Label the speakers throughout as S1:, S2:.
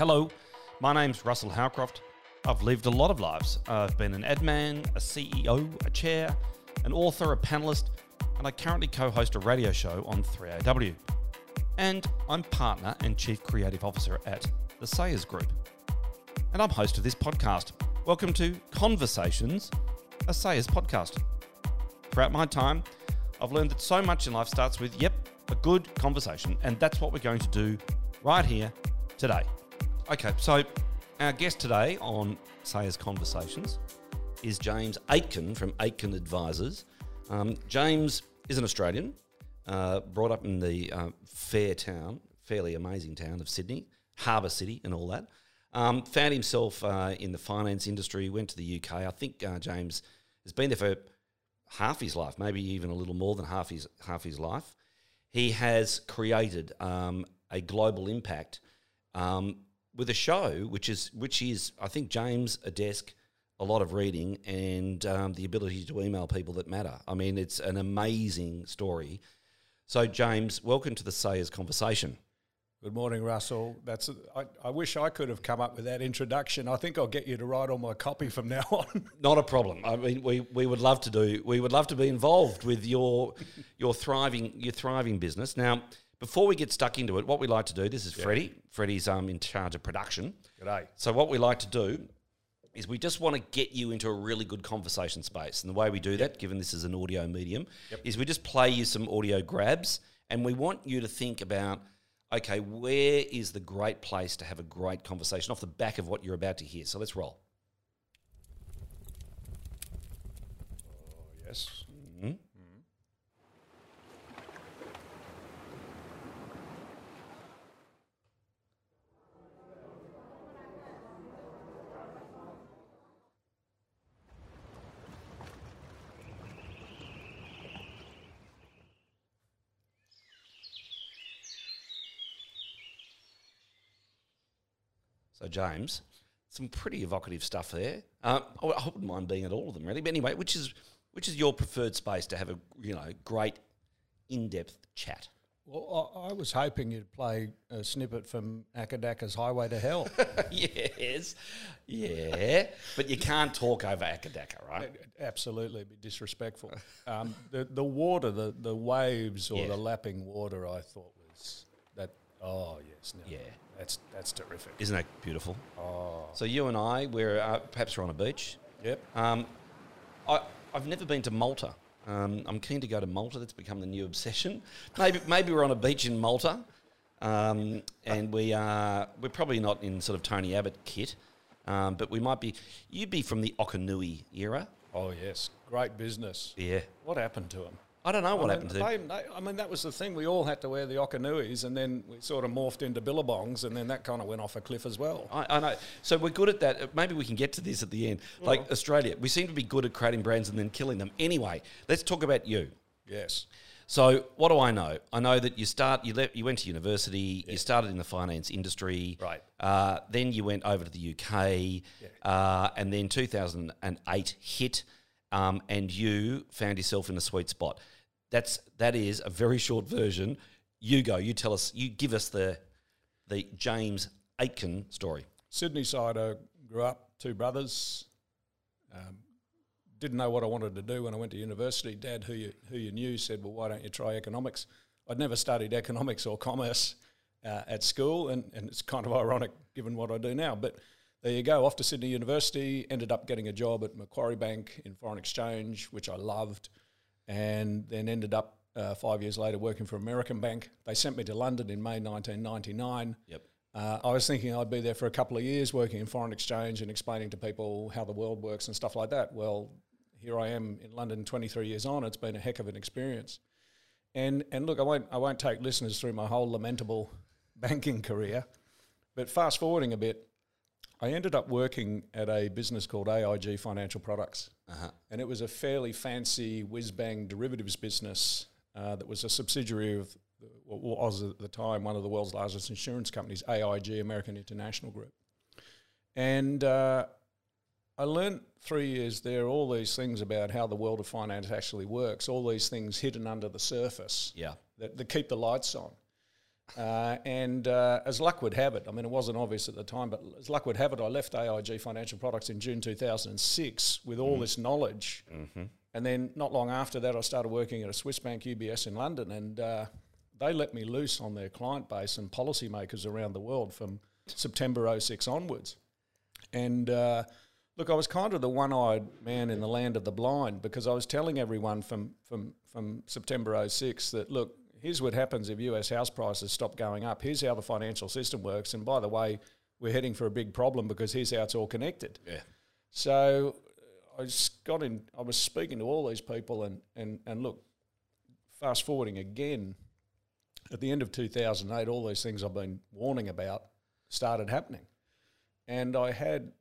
S1: Hello, my name's Russel Howcroft. I've lived a lot of lives. I've been an ad man, a CEO, a chair, an author, a panelist, and I currently co host a radio show on 3AW. And I'm partner and chief creative officer at the Sayers Group. And I'm host of this podcast. Welcome to Conversations, a Sayers podcast. Throughout my time, I've learned that so much in life starts with, yep, a good conversation. And that's what we're going to do right here today. Okay, so our guest today on Sayers Conversations is James Aitken from Aitken Advisors. Um, James is an Australian, uh, brought up in the uh, fair town, fairly amazing town of Sydney, Harbour City, and all that. Um, found himself uh, in the finance industry, went to the UK. I think uh, James has been there for half his life, maybe even a little more than half his half his life. He has created um, a global impact um, with a show, which is which is I think James a desk, a lot of reading, and um, the ability to email people that matter. I mean, it's an amazing story. So, James, welcome to the Sayers conversation.
S2: Good morning, Russel. That's I, I wish I could have come up with that introduction. I think I'll get you to write all my copy from now on.
S1: Not a problem. I mean, we, we would love to do. We would love to be involved with your your thriving your thriving business. Now, before we get stuck into it, what we like to do. This is Freddie. Freddie's um in charge of production.
S2: G'day.
S1: So what we like to do is we just want to get you into a really good conversation space. And the way we do that, given this is an audio medium, is we just play you some audio grabs and we want you to think about okay, where is the great place to have a great conversation off the back of what you're about to hear? So let's roll.
S2: Yes.
S1: So James, some pretty evocative stuff there. Uh, I I wouldn't mind being at all of them really, but anyway, which is which is your preferred space to have a you know great in-depth chat?
S2: Well, I, I was hoping you'd play a snippet from Acca Dacca's Highway to Hell.
S1: yes, yeah, but you can't talk over Akadaka, right?
S2: Absolutely, be disrespectful. Um, the the water, the the waves or
S1: Yeah.
S2: the lapping water, I thought was that. Oh yes, no,
S1: Yeah.
S2: That's that's terrific.
S1: Isn't that beautiful?
S2: Oh,
S1: So you and I, we're uh, perhaps we're on a beach.
S2: yep.
S1: Um, I, I've never been to Malta. Um, I'm keen to go to Malta. That's become the new obsession. Maybe maybe we're on a beach in Malta, um, and we are we're probably not in sort of Tony Abbott kit, um, but we might be. You'd be from the Okanui era.
S2: Oh yes, great business.
S1: Yeah,
S2: What happened to them?
S1: I don't know what
S2: I
S1: happened to them.
S2: they, I mean, that was the thing. We all had to wear the Okanuis, and then we sort of morphed into billabongs, and then that kind of went off a cliff as well.
S1: I, I know. So we're good at that. Maybe we can get to this at the end. Like Australia, we seem to be good at creating brands and then killing them. Anyway, let's talk about you.
S2: Yes.
S1: So what do I know? I know that you start you left you went to university. You started in the finance industry,
S2: Right.
S1: Uh, then you went over to the UK, uh, and then 2008 hit, um, and you found yourself in a sweet spot. That's that is a very short version. You go. You tell us. You give us the the James Aitken story.
S2: Sydney side, I grew up, two brothers. Um, didn't know what I wanted to do when I went to university. Dad, who you, who you knew, said, Well, why don't you try economics? I'd never studied economics or commerce uh, at school, and, and it's kind of ironic given what I do now. But there you go, off to Sydney University, ended up getting a job at Macquarie Bank in foreign exchange, which I loved, and then ended up uh, five years later working for American Bank. They sent me to London in May 1999.
S1: Yep.
S2: Uh, I was thinking I'd be there for a couple of years working in foreign exchange and explaining to people how the world works and stuff like that. Well, here I am in London 23 years on. It's been a heck of an experience. And, and look, I won't, I won't take listeners through my whole lamentable banking career, but fast forwarding a bit, I ended up working at a business called AIG Financial Products.
S1: Uh-huh.
S2: And it was a fairly fancy whiz bang derivatives business uh, that was a subsidiary of what was at the time one of the world's largest insurance companies, AIG, American International Group. And uh, I learned three years there all these things about how the world of finance actually works, all these things hidden under the surface
S1: Yeah.
S2: that, that keep the lights on. Uh, and uh, as luck would have it, I mean, it wasn't obvious at the time, but as luck would have it, I left AIG Financial Products in June 2006 with all this knowledge. And then not long after that, I started working at a Swiss bank, UBS, in London, and uh, they let me loose on their client base and policymakers around the world from September 06 onwards. And uh, look, I was kind of the one-eyed man in the land of the blind because I was telling everyone from from from September 06 that look, here's what happens if US house prices stop going up. Here's how the financial system works. And by the way, we're heading for a big problem because here's how it's all connected.
S1: Yeah.
S2: So uh, I got in. I was speaking to all these people, and and and look, fast forwarding again, at the end of 2008, all these things I've been warning about started happening, and I had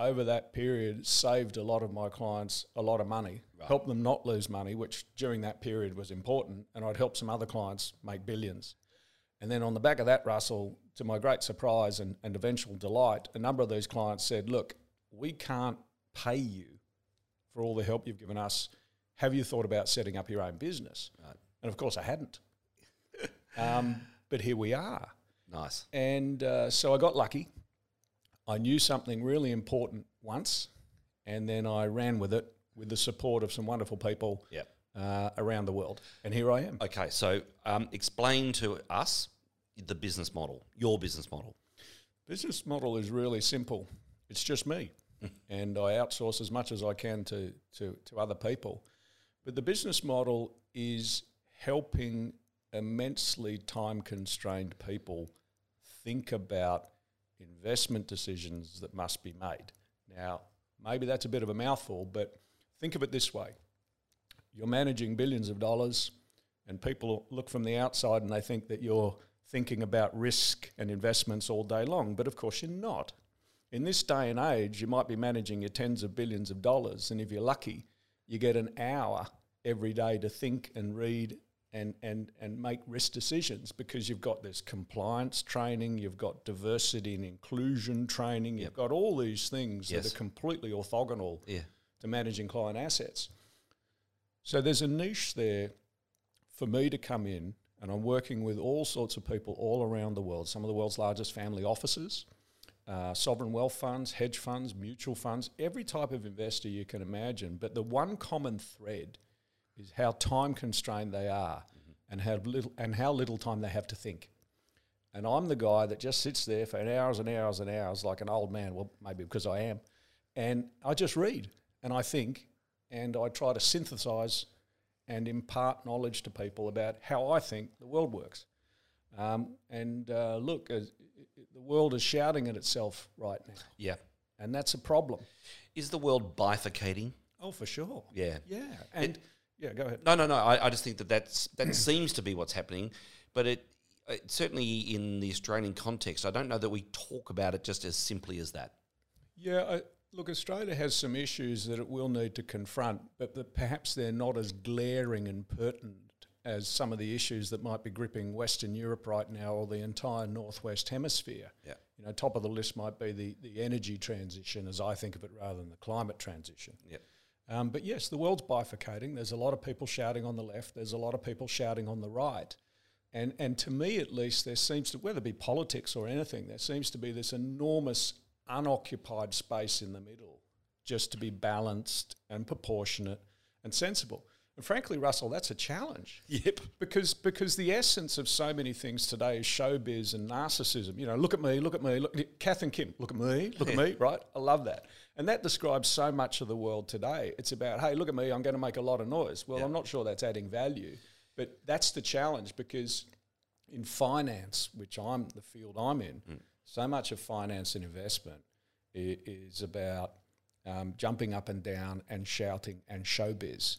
S2: over that period saved a lot of my clients a lot of money, helped them not lose money, which during that period was important, and I'd helped some other clients make billions. And then on the back of that, Russel, to my great surprise and, and eventual delight, a number of these clients said, Look, we can't pay you for all the help you've given us. Have you thought about setting up your own business?
S1: Right.
S2: And of course, I hadn't. um, but here we are.
S1: Nice.
S2: And uh, so I got lucky. I knew something really important once, and then I ran with it with the support of some wonderful people
S1: Yep.
S2: uh, around the world. And here I am.
S1: Okay, so um, explain to us the business model, your business model.
S2: Business model is really simple. It's just me, and I outsource as much as I can to, to, to other people. But the business model is helping immensely time constrained people think about investment decisions that must be made. Now, maybe that's a bit of a mouthful, but think of it this way you're managing billions of dollars, and people look from the outside and they think that you're thinking about risk and investments all day long. But of course, you're not. In this day and age, you might be managing your tens of billions of dollars, and if you're lucky, you get an hour every day to think and read and, and, and make risk decisions because you've got this compliance training, you've got diversity and inclusion training, you've got all these things
S1: Yes.
S2: that are completely orthogonal
S1: Yeah.
S2: to managing client assets. So there's a niche there for me to come in, and I'm working with all sorts of people all around the world, some of the world's largest family offices, uh, sovereign wealth funds, hedge funds, mutual funds, every type of investor you can imagine. But the one common thread is how time constrained they are and, how little, and how little time they have to think. And I'm the guy that just sits there for hours and hours and hours like an old man. Well, maybe because I am. And I just read and I think and I try to synthesize and impart knowledge to people about how I think the world works. Um, and uh, look, as, the world is shouting at itself right now.
S1: Yeah.
S2: And that's a problem.
S1: Is the world bifurcating?
S2: Oh, for sure.
S1: Yeah.
S2: Yeah. And yeah, go ahead.
S1: No, no, no. I, I just think that that's, that seems to be what's happening, but it, it certainly in the Australian context, I don't know that we talk about it just as simply as that.
S2: Yeah, I, look, Australia has some issues that it will need to confront, but perhaps they're not as glaring and pertinent as some of the issues that might be gripping Western Europe right now or the entire Northwest Hemisphere.
S1: Yeah.
S2: You know, top of the list might be the, the energy transition, as I think of it, rather than the climate transition.
S1: Yep.
S2: Um, but yes, the world's bifurcating. There's a lot of people shouting on the left. There's a lot of people shouting on the right. And, and to me, at least, there seems to, whether it be politics or anything, there seems to be this enormous unoccupied space in the middle just to be balanced and proportionate and sensible. And frankly, Russel, that's a challenge.
S1: Yep.
S2: Because because the essence of so many things today is showbiz and narcissism. You know, look at me, look at me, look Kath and Kim, look at me, look at me, right? I love that. And that describes so much of the world today. It's about, hey, look at me, I'm going to make a lot of noise. Well, I'm not sure that's adding value. But that's the challenge because in finance, which I'm the field I'm in, so much of finance and investment is about um, jumping up and down and shouting and showbiz.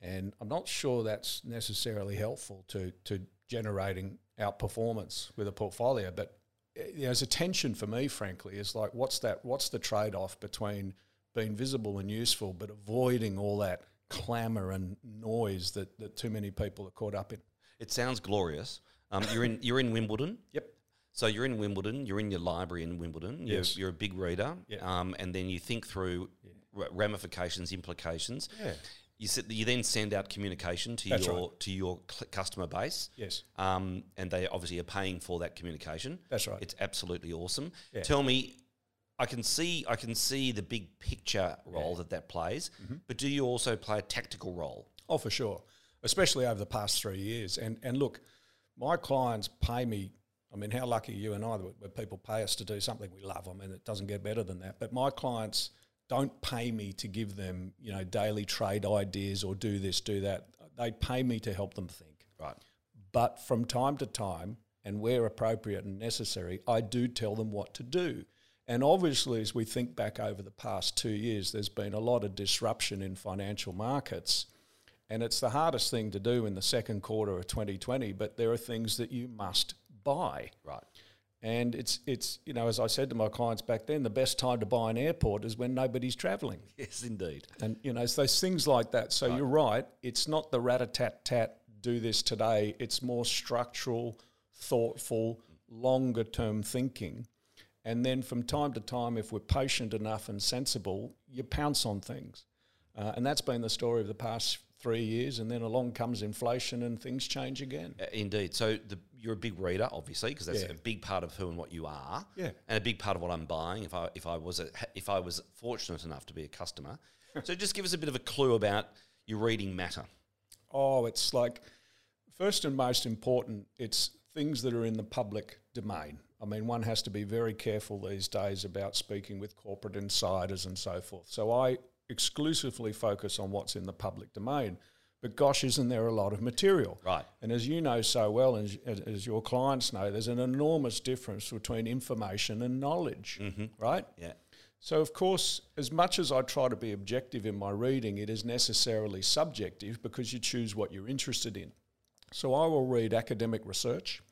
S2: And I'm not sure that's necessarily helpful to, to generating outperformance with a portfolio. But there's a tension for me, frankly, is like, what's that? What's the trade off between being visible and useful, but avoiding all that clamour and noise that, that too many people are caught up in?
S1: It sounds glorious. Um, you're in you're in Wimbledon.
S2: Yep.
S1: So you're in Wimbledon. You're in your library in Wimbledon. You're,
S2: Yes.
S1: you're a big reader.
S2: Yeah.
S1: Um, and then you think through ra- ramifications, implications.
S2: Yeah.
S1: You sit, you then send out communication to
S2: That's
S1: your to your cl- customer base.
S2: Yes.
S1: Um, and they obviously are paying for that communication.
S2: That's right.
S1: It's absolutely awesome.
S2: Yeah.
S1: Tell me, I can see I can see the big picture role that that plays,
S2: Mm-hmm.
S1: but do you also play a tactical role?
S2: Oh, for sure. Especially over the past three years. And and look, my clients pay me. I mean, how lucky are you and I that people pay us to do something we love. I mean, it doesn't get better than that. But my clients don't pay me to give them, you know, daily trade ideas or do this, do that. They pay me to help them think.
S1: Right.
S2: But from time to time, and where appropriate and necessary, I do tell them what to do. And obviously, as we think back over the past two years, there's been a lot of disruption in financial markets. And it's the hardest thing to do in the second quarter of 2020, but there are things that you must buy.
S1: Right.
S2: And it's, it's you know, as I said to my clients back then, the best time to buy an airport is when nobody's travelling.
S1: Yes, indeed.
S2: And you know, it's those things like that. So you're right. It's not the rat a tat tat do this today. It's more structural, thoughtful, longer term thinking. And then from time to time, if we're patient enough and sensible, you pounce on things. Uh, and that's been the story of the past three years. And then along comes inflation and things change again.
S1: Uh, Indeed. So the, you're a big reader, obviously, because that's
S2: Yeah.
S1: a big part of who and what you are.
S2: Yeah.
S1: And a big part of what I'm buying. If I if I was a, if I was fortunate enough to be a customer, so just give us a bit of a clue about your reading matter.
S2: Oh, it's like first and most important, it's things that are in the public domain. I mean, one has to be very careful these days about speaking with corporate insiders and so forth. So I exclusively focus on what's in the public domain. But gosh, isn't there a lot of material?
S1: Right.
S2: And as you know so well, and as, as your clients know, there's an enormous difference between information and knowledge, right?
S1: Yeah.
S2: So, of course, as much as I try to be objective in my reading, it is necessarily subjective because you choose what you're interested in. So, I will read academic research.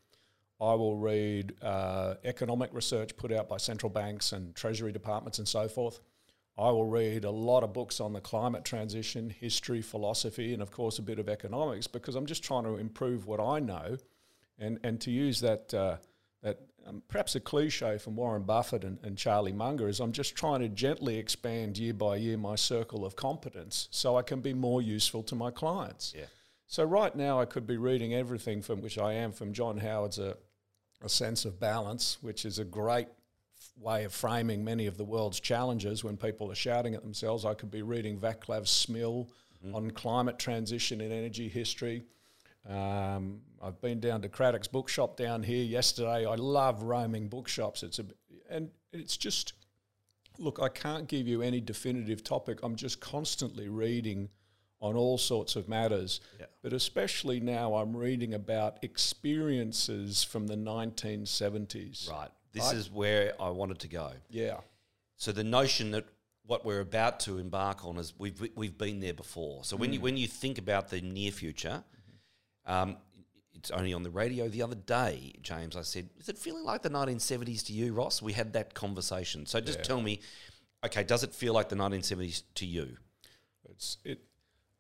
S2: I will read uh, economic research put out by central banks and treasury departments and so forth. I will read a lot of books on the climate transition, history, philosophy, and of course a bit of economics because I'm just trying to improve what I know, and and to use that uh, that um, perhaps a cliche from Warren Buffett and, and Charlie Munger is I'm just trying to gently expand year by year my circle of competence so I can be more useful to my clients.
S1: Yeah.
S2: So right now I could be reading everything from which I am from John Howard's a, a sense of balance, which is a great way of framing many of the world's challenges when people are shouting at themselves. I could be reading Vaclav Smil on climate transition in energy history. Um, I've been down to Craddock's bookshop down here yesterday. I love roaming bookshops. It's a and it's just look. I can't give you any definitive topic. I'm just constantly reading on all sorts of matters.
S1: Yeah.
S2: But especially now, I'm reading about experiences from the 1970s.
S1: Right. This
S2: Right.
S1: is where I wanted to go.
S2: Yeah.
S1: So the notion that what we're about to embark on is we've we've been there before. So when you when you think about the near future, um, it's only on the radio the other day, James. I said, "Is it feeling like the 1970s to you, Ross?" We had that conversation. So just
S2: Yeah.
S1: tell me, okay, does it feel like the 1970s to you?
S2: It's it.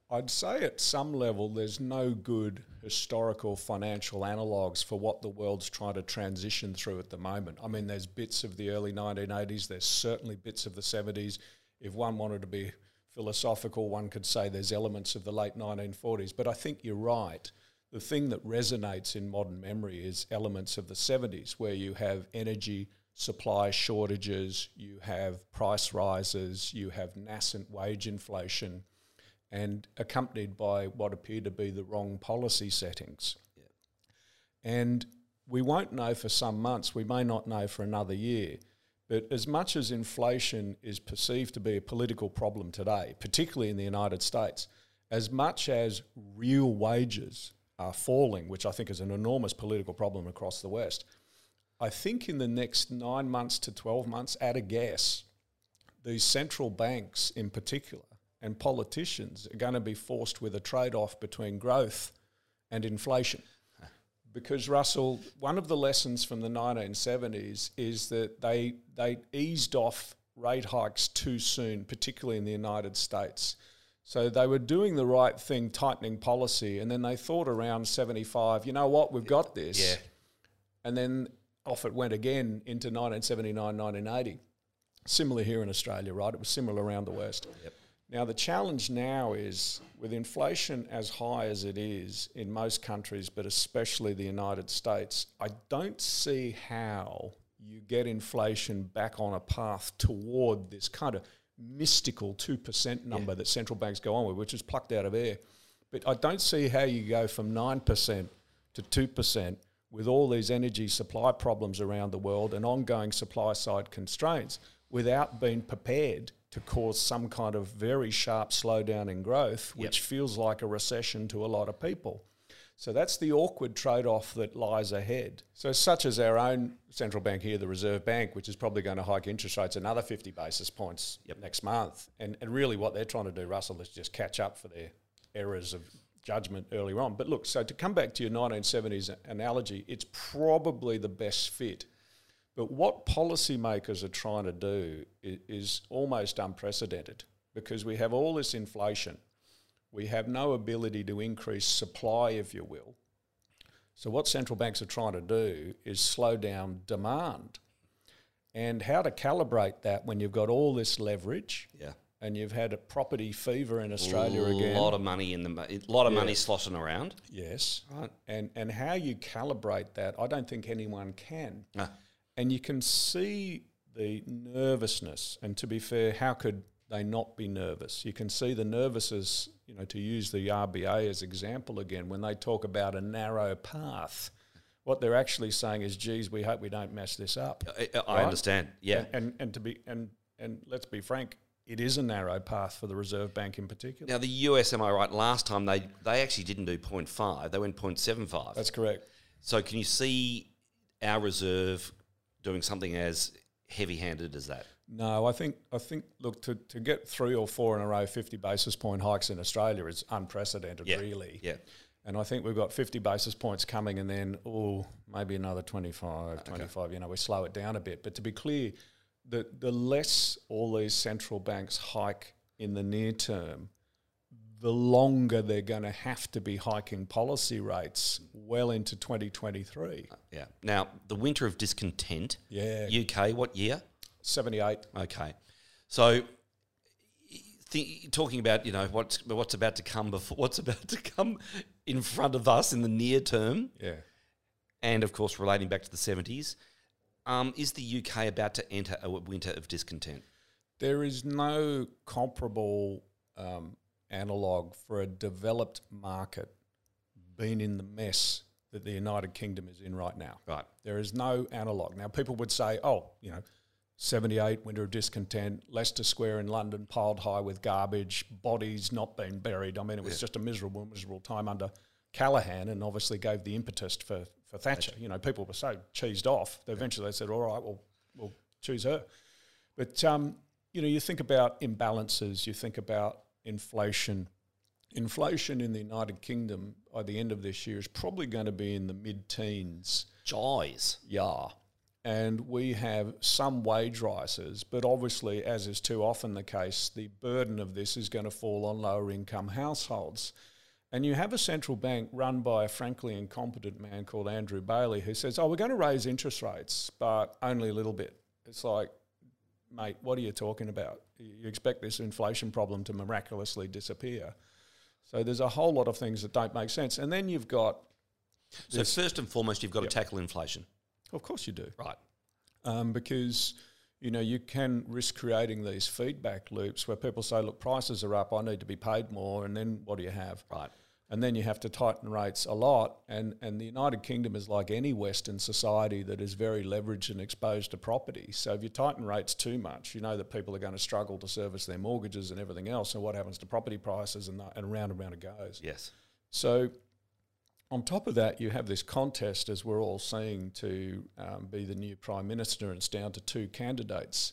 S2: I'd say at some level, there's no good historical financial analogues for what the world's trying to transition through at the moment. I mean, there's bits of the early 1980s. There's certainly bits of the 70s. If one wanted to be philosophical, one could say there's elements of the late 1940s. But I think you're right. The thing that resonates in modern memory is elements of the 70s, where you have energy supply shortages, you have price rises, you have nascent wage inflation, and accompanied by what appear to be the wrong policy settings. And we won't know for some months, we may not know for another year. But as much as inflation is perceived to be a political problem today, particularly in the United States, as much as real wages are falling, which I think is an enormous political problem across the West, I think in the next nine months to 12 months, at a guess, these central banks in particular and politicians are going to be forced with a trade off between growth and inflation. Because, Russel, one of the lessons from the 1970s is that they, they eased off rate hikes too soon, particularly in the United States. So they were doing the right thing, tightening policy, and then they thought around 75, you know what, we've got this.
S1: Yeah.
S2: And then off it went again into 1979, 1980. Similar here in Australia, right? It was similar around the West.
S1: Yep.
S2: Now, the challenge now is with inflation as high as it is in most countries, but especially the United States, I don't see how you get inflation back on a path toward this kind of mystical 2% number that central banks go on with, which is plucked out of air. But I don't see how you go from 9% to 2% with all these energy supply problems around the world and ongoing supply side constraints without being prepared to cause some kind of very sharp slowdown in growth, which feels like a recession to a lot of people. So that's the awkward trade off that lies ahead. So, such as our own central bank here, the Reserve Bank, which is probably going to hike interest rates another 50 basis points
S1: Yep.
S2: next month. And, and really, what they're trying to do, Russel, is just catch up for their errors of judgment earlier on. But look, so to come back to your 1970s analogy, it's probably the best fit. But what policymakers are trying to do is, is almost unprecedented because we have all this inflation. We have no ability to increase supply, if you will. So, what central banks are trying to do is slow down demand. And how to calibrate that when you've got all this leverage
S1: Yeah.
S2: and you've had a property fever in Australia
S1: a
S2: again.
S1: lot of money in the a lot of
S2: Yeah.
S1: money sloshing around.
S2: Yes.
S1: Right.
S2: And and how you calibrate that, I don't think anyone can.
S1: Ah.
S2: And you can see the nervousness. And to be fair, how could they not be nervous? You can see the nervousness, you know, to use the RBA as example again, when they talk about a narrow path. What they're actually saying is, geez, we hope we don't mess this up.
S1: I, I
S2: Right?
S1: understand. Yeah.
S2: And, and and to be and and let's be frank, it is a narrow path for the Reserve Bank in particular.
S1: Now the US, am I right? Last time they they actually didn't do 0.5, they went 0.75.
S2: That's correct.
S1: so can you see our reserve doing something as heavy-handed as that?
S2: No, I think I think look to, to get three or four in a row fifty basis point hikes in Australia is unprecedented,
S1: Yeah,
S2: really.
S1: yeah.
S2: And I think we've got 50 basis points coming and then, oh, maybe another 25, 25, you know, we slow it down a bit. But to be clear, the, the less all these central banks hike in the near term, the longer they're going to have to be hiking policy rates well into 2023.
S1: Yeah. Now the winter of discontent.
S2: Yeah.
S1: UK, what year?
S2: 78.
S1: Okay. So, th- talking about you know what's what's about to come before what's about to come in front of us in the near term,
S2: Yeah.
S1: and of course relating back to the seventies, um, is the UK about to enter a winter of discontent?
S2: There is no comparable um, analog for a developed market being in the mess that the United Kingdom is in right now.
S1: Right.
S2: There is no analog. Now, people would say, oh, you know, 78, winter of discontent, Leicester Square in London piled high with garbage, bodies not being buried. I mean, it was just a miserable, miserable time under Callaghan and obviously gave the impetus for, for Thatcher. You know, people were so cheesed off. that Eventually they said, all right, well, we'll choose her. But, um, you know, you think about imbalances, you think about inflation. Inflation in the United Kingdom by the end of this year is probably going to be in the mid teens.
S1: Joys.
S2: Yeah. And we have some wage rises, but obviously, as is too often the case, the burden of this is going to fall on lower income households. And you have a central bank run by a frankly incompetent man called Andrew Bailey who says, Oh, we're going to raise interest rates, but only a little bit. It's like, mate, what are you talking about? You expect this inflation problem to miraculously disappear. So there's a whole lot of things that don't make sense. And then you've got,
S1: So first and foremost, you've got to tackle inflation.
S2: of course you do.
S1: Right.
S2: um, because you know you can risk creating these feedback loops where people say, "Look, prices are up. I need to be paid more," and then what do you have?
S1: Right.
S2: And then you have to tighten rates a lot. And and the United Kingdom is like any Western society that is very leveraged and exposed to property. So if you tighten rates too much, you know that people are going to struggle to service their mortgages and everything else. And what happens to property prices and, and round and round it goes.
S1: Yes.
S2: So, on top of that, you have this contest, as we're all seeing, to um, be the new prime minister, and it's down to two candidates.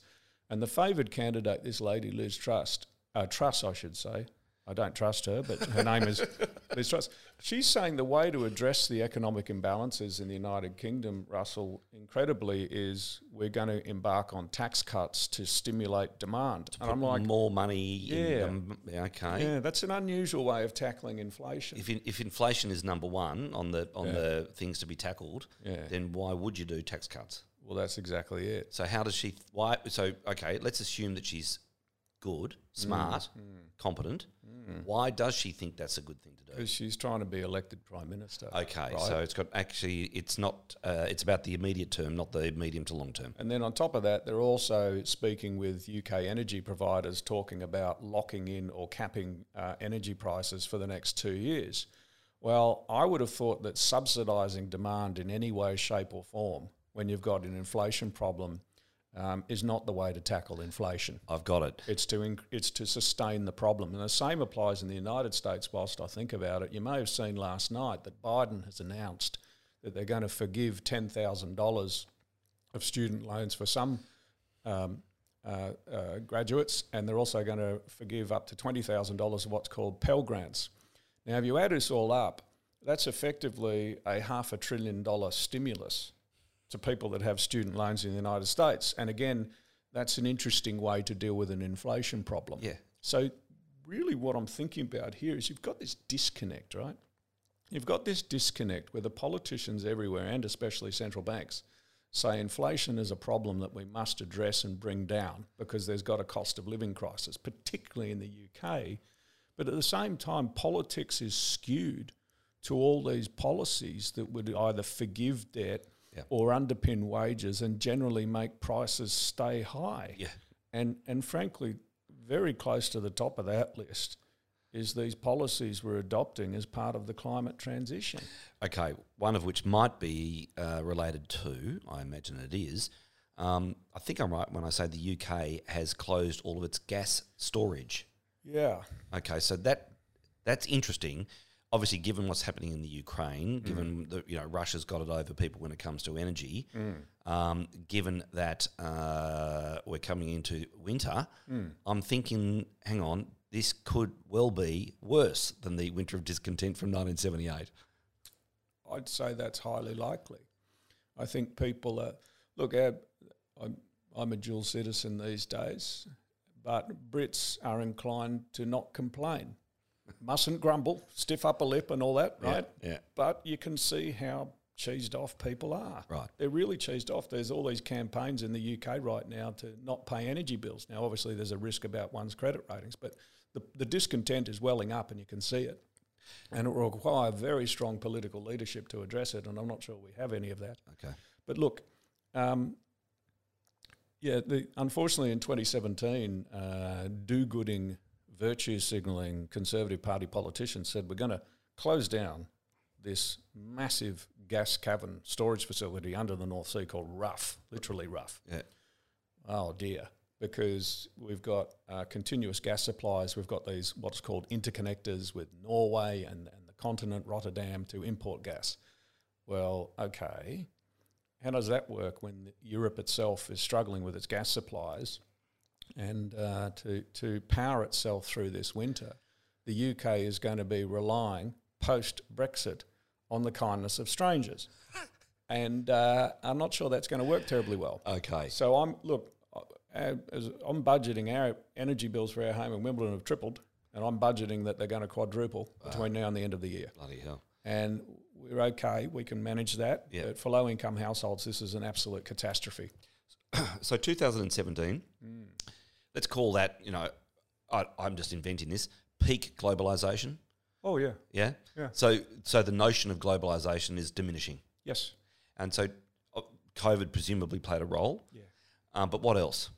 S2: And the favoured candidate, this lady Liz Trust, uh, Truss, I should say. I don't trust her, but her name is Liz Truss. She's saying the way to address the economic imbalances in the United Kingdom, Russel, incredibly, is we're going to embark on tax cuts to stimulate demand. And I'm like,
S1: more money.
S2: Yeah.
S1: In, um, yeah, okay.
S2: yeah, that's an unusual way of tackling inflation.
S1: If, in, if inflation is number one on the on the things to be tackled,
S2: Yeah.
S1: then why would you do tax cuts?
S2: Well, that's exactly it.
S1: So how does she? Why? So okay, let's assume that she's good, smart, competent. Why does she think that's a good thing to do?
S2: Because she's trying to be elected prime minister.
S1: Okay,
S2: right?
S1: so it's got actually it's not uh, it's about the immediate term, not the medium to long term.
S2: And then on top of that, they're also speaking with UK energy providers, talking about locking in or capping uh, energy prices for the next two years. Well, I would have thought that subsidising demand in any way, shape, or form when you've got an inflation problem um, is not the way to tackle inflation.
S1: I've got it.
S2: It's to inc- it's to sustain the problem, and the same applies in the United States. Whilst I think about it, you may have seen last night that Biden has announced that they're going to forgive ten thousand dollars of student loans for some um, uh, uh, graduates, and they're also going to forgive up to twenty thousand dollars of what's called Pell grants. Now, if you add this all up, that's effectively a half a trillion dollar stimulus to people that have student loans in the United States. And again, that's an interesting way to deal with an inflation problem.
S1: Yeah.
S2: So, really, what I'm thinking about here is you've got this disconnect, right? You've got this disconnect where the politicians everywhere, and especially central banks, say inflation is a problem that we must address and bring down because there's got a cost of living crisis, particularly in the UK. But at the same time, politics is skewed to all these policies that would either forgive debt
S1: Yeah.
S2: or underpin wages and generally make prices stay high.
S1: Yeah.
S2: And and frankly, very close to the top of that list is these policies we're adopting as part of the climate transition.
S1: Okay, one of which might be uh, related to, I imagine it is. Um, I think I'm right when I say the UK has closed all of its gas storage.
S2: Yeah.
S1: Okay, so that that's interesting. Obviously, given what's happening in the Ukraine, given that you know Russia's got it over people when it comes to energy, um, given that uh, we're coming into winter, I'm thinking, hang on, this could well be worse than the winter of discontent from 1978.
S2: I'd say that's highly likely. I think people are look. Our, I'm, I'm a dual citizen these days, but Brits are inclined to not complain. Mustn't grumble, stiff upper lip, and all that, right?
S1: yeah.
S2: But you can see how cheesed off people are.
S1: Right.
S2: They're really cheesed off. There's all these campaigns in the UK right now to not pay energy bills. Now, obviously, there's a risk about one's credit ratings, but the, the discontent is welling up, and you can see it. And it will require very strong political leadership to address it, and I'm not sure we have any of that.
S1: Okay.
S2: But look, um, yeah, the, unfortunately in 2017, uh, do-gooding, virtue signalling Conservative Party politicians said we're going to close down this massive gas cavern storage facility under the North Sea called Rough, literally Rough.
S1: Yeah.
S2: Oh dear, because we've got uh, continuous gas supplies. We've got these what's called interconnectors with Norway and, and the continent, Rotterdam, to import gas. Well, okay. How does that work when Europe itself is struggling with its gas supplies and uh, to, to power itself through this winter? The UK is going to be relying post Brexit on the kindness of strangers. and uh, I'm not sure that's going to work terribly well.
S1: Okay.
S2: So I'm look, uh, as I'm budgeting our energy bills for our home in Wimbledon have tripled, and I'm budgeting that they're going to quadruple between now and the end of the year.
S1: Bloody hell.
S2: And we're okay; we can manage that.
S1: Yeah.
S2: But for low-income households, this is an absolute catastrophe.
S1: So 2017, let's call that, you know, I, I'm just inventing this, peak globalization.
S2: Oh yeah,
S1: Yeah?
S2: Yeah.
S1: So, so the notion of globalization is diminishing.
S2: yes,
S1: And so uh, COVID presumably played a role.
S2: Yeah.
S1: Um, but what else?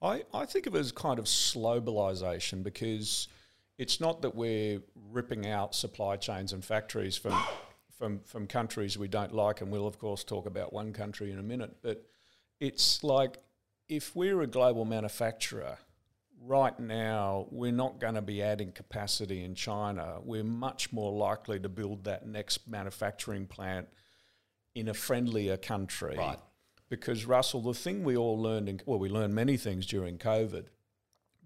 S2: I, I think of it as kind of globalization because it's not that we're ripping out supply chains and factories from, from, from countries we don't like, and we'll, of course, talk about one country in a minute, but it's like if we're a global manufacturer, right now we're not going to be adding capacity in China. We're much more likely to build that next manufacturing plant in a friendlier country.
S1: Right.
S2: Because Russel, the thing we all learned, in, well, we learned many things during COVID,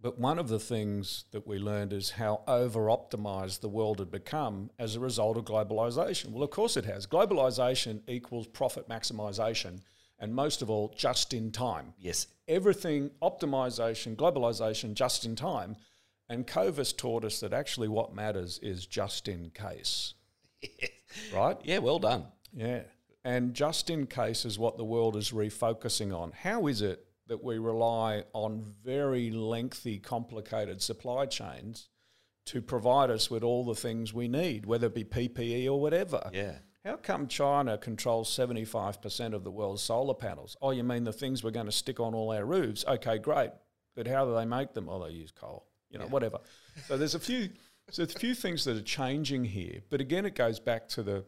S2: but one of the things that we learned is how over optimized the world had become as a result of globalization. Well, of course it has. Globalization equals profit maximization, and most of all, just in time
S1: Yes.
S2: everything optimization, globalization, just in time. And COVID taught us that actually what matters is just in case, right?
S1: Yeah, well done.
S2: Yeah. And just in case is what the world is refocusing on. How is it that we rely on very lengthy, complicated supply chains to provide us with all the things we need, whether it be PPE or whatever.
S1: Yeah.
S2: How come China controls 75% of the world's solar panels? Oh, you mean the things we're going to stick on all our roofs? Okay, great. But how do they make them? Oh, they use coal, you know,
S1: Yeah.
S2: whatever. So there's a few, so there's a few things that are changing here. But again, it goes back to the,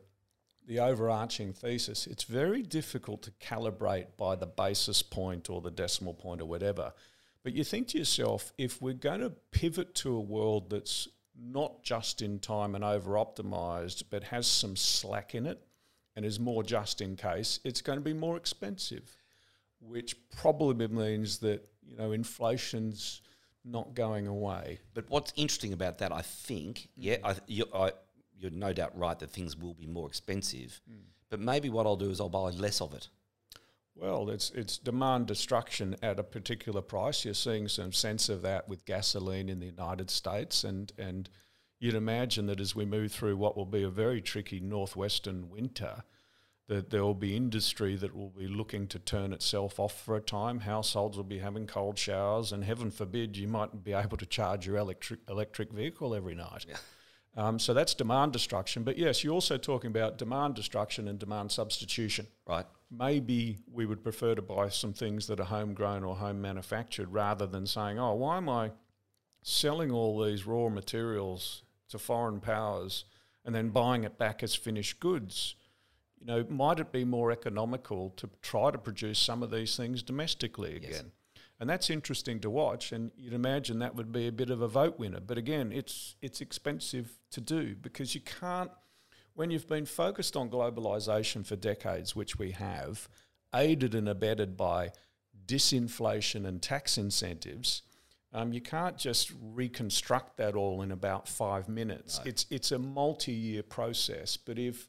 S2: the overarching thesis. It's very difficult to calibrate by the basis point or the decimal point or whatever. But you think to yourself, if we're going to pivot to a world that's not just in time and over optimized, but has some slack in it and is more just in case, it's going to be more expensive, which probably means that, you know, inflation's not going away.
S1: But what's interesting about that, I think, mm. yeah, I, you, I, you're no doubt right that things will be more expensive. Mm. But maybe what I'll do is I'll buy less of it.
S2: Well, it's it's demand destruction at a particular price. You're seeing some sense of that with gasoline in the United States, and and you'd imagine that as we move through what will be a very tricky northwestern winter, that there will be industry that will be looking to turn itself off for a time. Households will be having cold showers, and heaven forbid you might be able to charge your electric electric vehicle every night. Um, so that's demand destruction. But yes, you're also talking about demand destruction and demand substitution
S1: Right.
S2: Maybe we would prefer to buy some things that are homegrown or home manufactured rather than saying, oh, why am I selling all these raw materials to foreign powers and then buying it back as finished goods? You know, might it be more economical to try to produce some of these things domestically again? And that's interesting to watch, and you'd imagine that would be a bit of a vote winner. But again, it's it's expensive to do because you can't when you've been focused on globalization for decades, which we have, aided and abetted by disinflation and tax incentives, um, you can't just reconstruct that all in about five minutes. It's it's a multi-year process. But if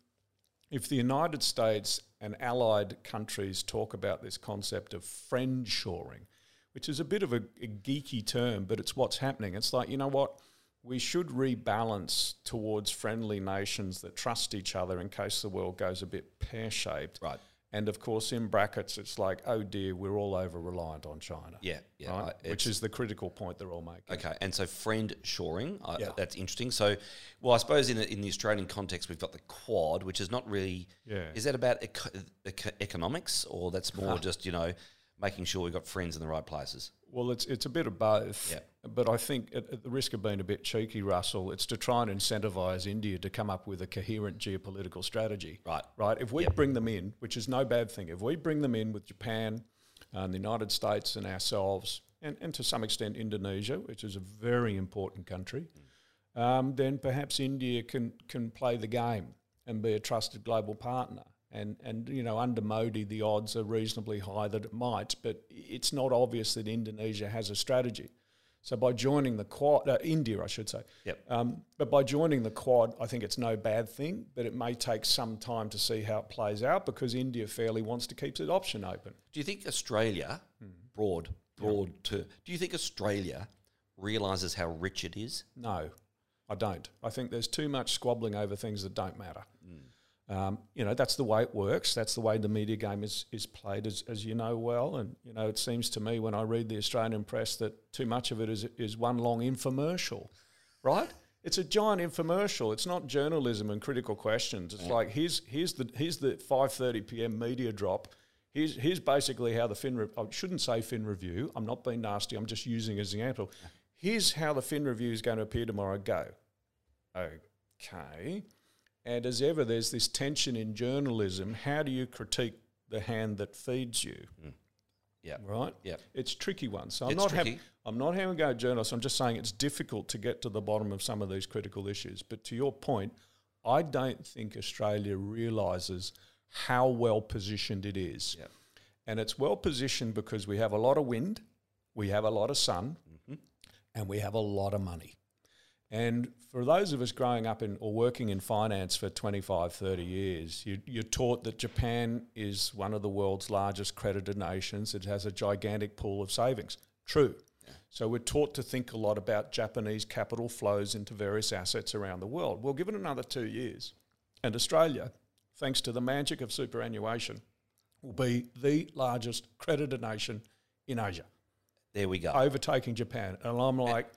S2: if the United States and allied countries talk about this concept of friend shoring, which is a bit of a, a geeky term, but it's what's happening. It's like, you know what? We should rebalance towards friendly nations that trust each other in case the world goes a bit pear shaped.
S1: Right.
S2: And of course, in brackets, it's like, oh dear, we're all over reliant on China.
S1: Yeah. Yeah.
S2: right?
S1: I-
S2: Which is the critical point they're all making.
S1: Okay, and so friend shoring, uh,
S2: Yeah.
S1: that's interesting. So, well, I suppose in the, in the Australian context, we've got the Quad, which is not really.
S2: Yeah.
S1: Is that about eco- eco- economics, or that's more just you know making sure we've got friends in the right places?
S2: Well, it's it's a bit of both.
S1: Yeah.
S2: But I think at, at the risk of being a bit cheeky, Russel, it's to try and incentivise India to come up with a coherent geopolitical strategy.
S1: Right.
S2: Right. If we bring them in, which is no bad thing, if we bring them in with Japan, and the United States, and ourselves, and, and to some extent Indonesia, which is a very important country, um, then perhaps India can can play the game and be a trusted global partner. And and you know under Modi the odds are reasonably high that it might, but it's not obvious that Indonesia has a strategy. So by joining the Quad, uh, India I should say,
S1: Yep.
S2: um, but by joining the Quad, I think it's no bad thing. But it may take some time to see how it plays out because India fairly wants to keep its option open.
S1: Do you think Australia, broad, broad to, do you think Australia realizes how rich it is?
S2: No, I don't. I think there's too much squabbling over things that don't matter. Um, you know, that's the way it works. That's the way the media game is, is played, as, as you know well. And, you know, it seems to me when I read the Australian press that too much of it is, is one long infomercial, right? It's a giant infomercial. It's not journalism and critical questions. It's like, here's, here's the, here's the 5.30 p.m. media drop. Here's, here's basically how the Fin, Re- I shouldn't say Fin Review. I'm not being nasty. I'm just using as an example. Here's how the Fin Review is going to appear tomorrow. Go. Okay. And as ever, there's this tension in journalism. How do you critique the hand that feeds you? Mm.
S1: Yeah.
S2: Right?
S1: Yeah.
S2: It's a tricky one. So I'm
S1: It's
S2: not
S1: tricky.
S2: having I'm not having a go at journalists. I'm just saying it's difficult to get to the bottom of some of these critical issues. But to your point, I don't think Australia realises how well positioned it is.
S1: Yeah.
S2: And it's well positioned because we have a lot of wind, we have a lot of sun, mm-hmm. and we have a lot of money. And for those of us growing up in or working in finance for 25, 30 years, you, you're taught that Japan is one of the world's largest creditor nations. It has a gigantic pool of savings. True. So we're taught to think a lot about Japanese capital flows into various assets around the world. Well, give it another two years, and Australia, thanks to the magic of superannuation, will be the largest creditor nation in Asia,
S1: There we go.
S2: overtaking Japan. And I'm like,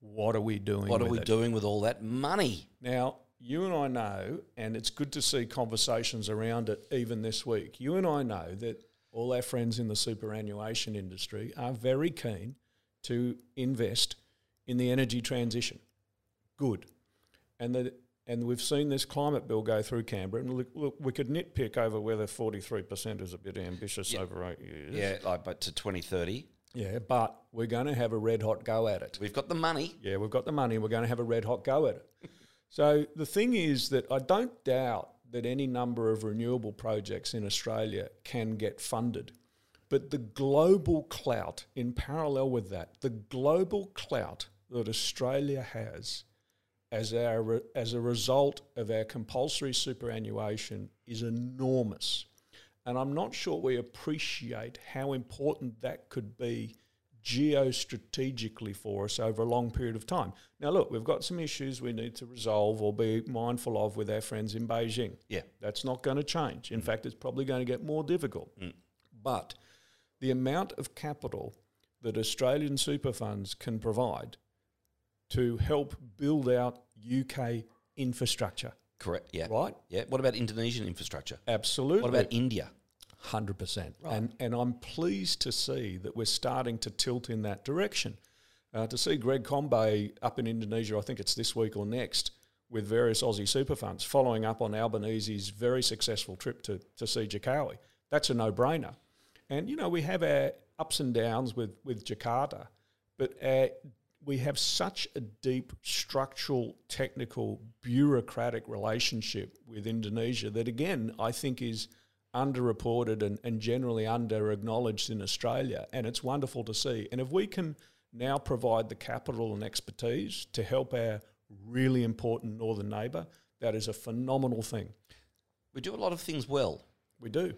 S2: what are we doing?
S1: what are
S2: with
S1: we
S2: it?
S1: doing with all that money?
S2: Now, you and I know, and it's good to see conversations around it even this week. You and I know that all our friends in the superannuation industry are very keen to invest in the energy transition. Good. And the and we've seen this climate bill go through Canberra. And look, look we could nitpick over whether 43% is a bit ambitious
S1: Yeah.
S2: over eight years.
S1: Yeah, like but to 2030,
S2: Yeah, but we're going to have a red hot go at it.
S1: we've got the money.
S2: Yeah, we've got the money. We're going to have a red hot go at it. so the thing is that I don't doubt that any number of renewable projects in Australia can get funded. But the global clout, in parallel with that, the global clout that Australia has as, our, as a result of our compulsory superannuation is enormous. And I'm not sure we appreciate how important that could be geostrategically for us over a long period of time. Now, look, we've got some issues we need to resolve or be mindful of with our friends in Beijing.
S1: Yeah.
S2: That's not going to change. In mm. fact, it's probably going to get more difficult. Mm. But the amount of capital that Australian super funds can provide to help build out UK infrastructure,
S1: Correct. Yeah.
S2: right?
S1: Yeah. What about Indonesian infrastructure?
S2: Absolutely.
S1: What about India?
S2: Hundred percent, Right. and and I'm pleased to see that we're starting to tilt in that direction. Uh, to see Greg Combet up in Indonesia, I think it's this week or next, with various Aussie super funds, following up on Albanese's very successful trip to to see Jakarta. That's a no-brainer. And you know we have our ups and downs with with Jakarta, but our, we have such a deep structural, technical, bureaucratic relationship with Indonesia that again I think is underreported and, and generally under acknowledged in Australia. And it's wonderful to see. And if we can now provide the capital and expertise to help our really important northern neighbour, that is a phenomenal thing.
S1: We do a lot of things well.
S2: We do.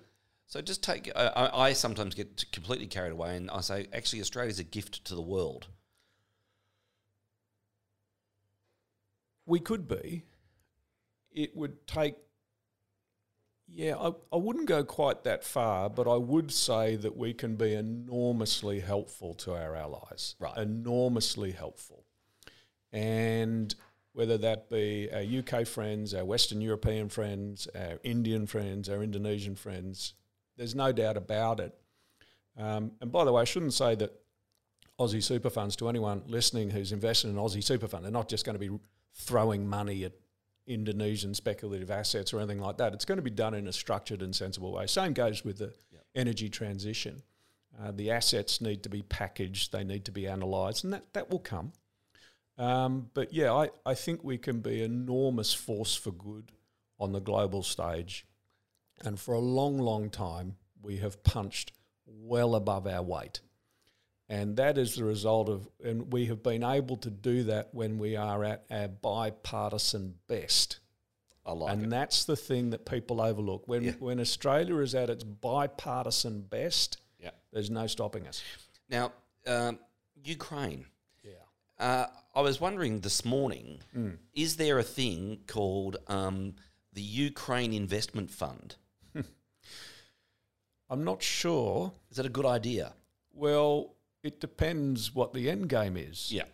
S1: So just take. I, I I sometimes get completely carried away, and I say, actually, Australia's a gift to the world.
S2: We could be. It would take, yeah, I, I wouldn't go quite that far, but I would say that we can be enormously helpful to our allies.
S1: Right.
S2: Enormously helpful. And whether that be our UK friends, our Western European friends, our Indian friends, our Indonesian friends, there's no doubt about it. Um, and by the way, I shouldn't say that Aussie super funds to anyone listening who's invested in Aussie super fund. They're not just going to be throwing money at Indonesian speculative assets or anything like that. It's going to be done in a structured and sensible way. Same goes with the energy transition. Uh, the assets need to be packaged, they need to be analysed, and that, that will come. Um, but yeah, I, I think we can be enormous force for good on the global stage. And for a long, long time, we have punched well above our weight. And that is the result of, and we have been able to do that when we are at our bipartisan best.
S1: I like
S2: and
S1: it.
S2: that's the thing that people overlook. When,
S1: Yeah.
S2: when Australia is at its bipartisan best,
S1: Yeah.
S2: there's no stopping us.
S1: Now, um, Ukraine.
S2: Yeah.
S1: Uh, I was wondering this morning:
S2: Mm.
S1: is there a thing called um, the Ukraine Investment Fund?
S2: I'm not sure.
S1: Is that a good idea?
S2: Well, it depends what the end game is.
S1: Yeah.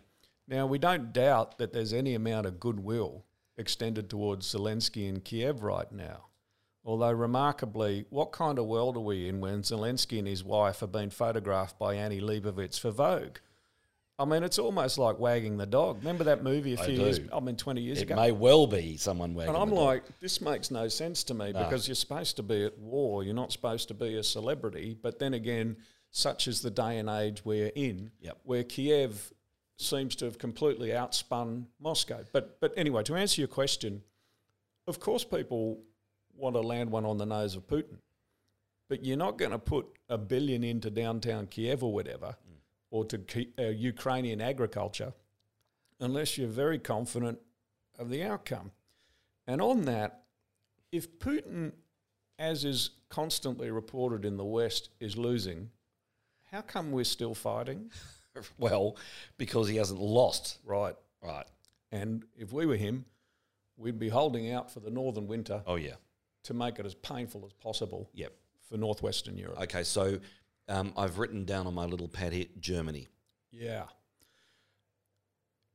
S2: Now, we don't doubt that there's any amount of goodwill extended towards Zelensky in Kiev right now. Although, remarkably, what kind of world are we in when Zelensky and his wife have been photographed by Annie Leibovitz for Vogue? I mean, it's almost like wagging the dog. Remember that movie a few years, I mean, 20 years
S1: It
S2: ago?
S1: It may well be someone wagging.
S2: And I'm
S1: the dog.
S2: like, this makes no sense to me because you're supposed to be at war. You're not supposed to be a celebrity. But then again, such as the day and age we're in,
S1: Yep.
S2: where Kiev seems to have completely outspun Moscow. But but anyway, to answer your question, of course, people want to land one on the nose of Putin, but you're not going to put a billion into downtown Kiev or whatever, or to uh, Ukrainian agriculture, unless you're very confident of the outcome. And on that, if Putin, as is constantly reported in the West, is losing, how come we're still fighting?
S1: well, because he hasn't lost.
S2: Right.
S1: Right.
S2: And if we were him, we'd be holding out for the northern winter
S1: Oh yeah.
S2: to make it as painful as possible
S1: Yep.
S2: for northwestern Europe.
S1: Okay. So Um, I've written down on my little pad here Germany.
S2: Yeah.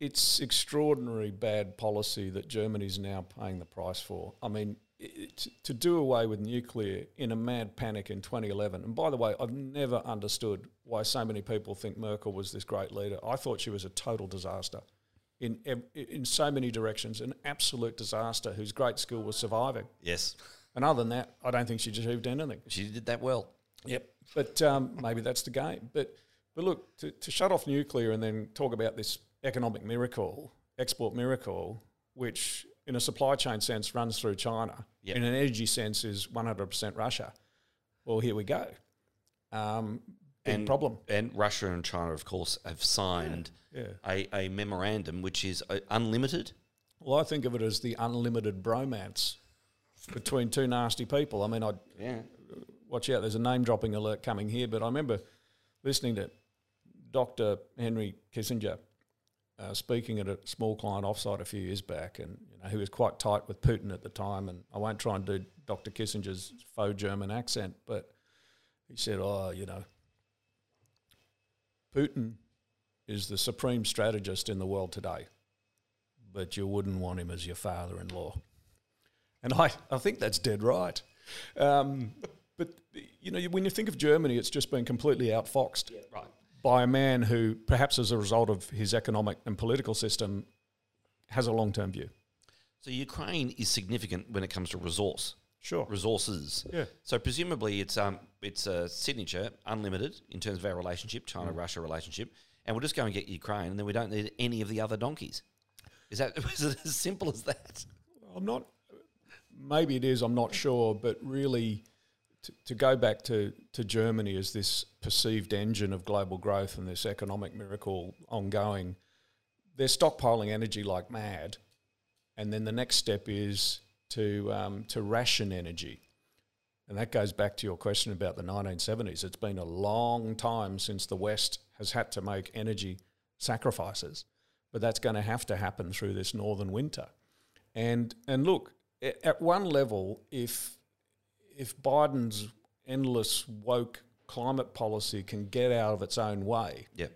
S2: It's extraordinary bad policy that Germany's now paying the price for. I mean, it, to do away with nuclear in a mad panic in 2011. And by the way, I've never understood why so many people think Merkel was this great leader. I thought she was a total disaster in in so many directions, an absolute disaster whose great skill was surviving.
S1: Yes.
S2: And other than that, I don't think she achieved anything.
S1: She did that well.
S2: Yep. But um, maybe that's the game. But but look, to, to shut off nuclear and then talk about this economic miracle, export miracle, which in a supply chain sense runs through China,
S1: Yep.
S2: in an energy sense is 100% Russia. Well, here we go. Um, big
S1: And-
S2: problem.
S1: And Russia and China, of course, have signed
S2: Yeah.
S1: a, a memorandum which is uh, unlimited.
S2: Well, I think of it as the unlimited bromance between two nasty people. I mean, I
S1: Yeah.
S2: watch out. There's a name dropping alert coming here, but I remember listening to Dr. Henry Kissinger uh, speaking at a small client offsite a few years back, and you know he was quite tight with Putin at the time. And I won't try and do Dr. Kissinger's faux German accent, but he said, "Oh, you know, Putin is the supreme strategist in the world today, but you wouldn't want him as your father-in-law." And I, I think that's dead right. Um, but you know, when you think of Germany, it's just been completely outfoxed
S1: Right.
S2: By a man who, perhaps as a result of his economic and political system, has a long-term view.
S1: So Ukraine is significant when it comes to resource
S2: Sure.
S1: resources.
S2: Yeah.
S1: So presumably it's um it's a signature unlimited in terms of our relationship, China Russia relationship, and we'll just go and get Ukraine, and then we don't need any of the other donkeys. Is that is it as simple as that?
S2: I'm not. Maybe it is. I'm not sure. But really, to, go back to to Germany as this perceived engine of global growth and this economic miracle ongoing, they're stockpiling energy like mad, and then the next step is to um, to ration energy. And that goes back to your question about the 1970s. It's been a long time since the West has had to make energy sacrifices, but that's going to have to happen through this northern winter. And and look, at one level, if if Biden's endless woke climate policy can get out of its own way,
S1: Yeah.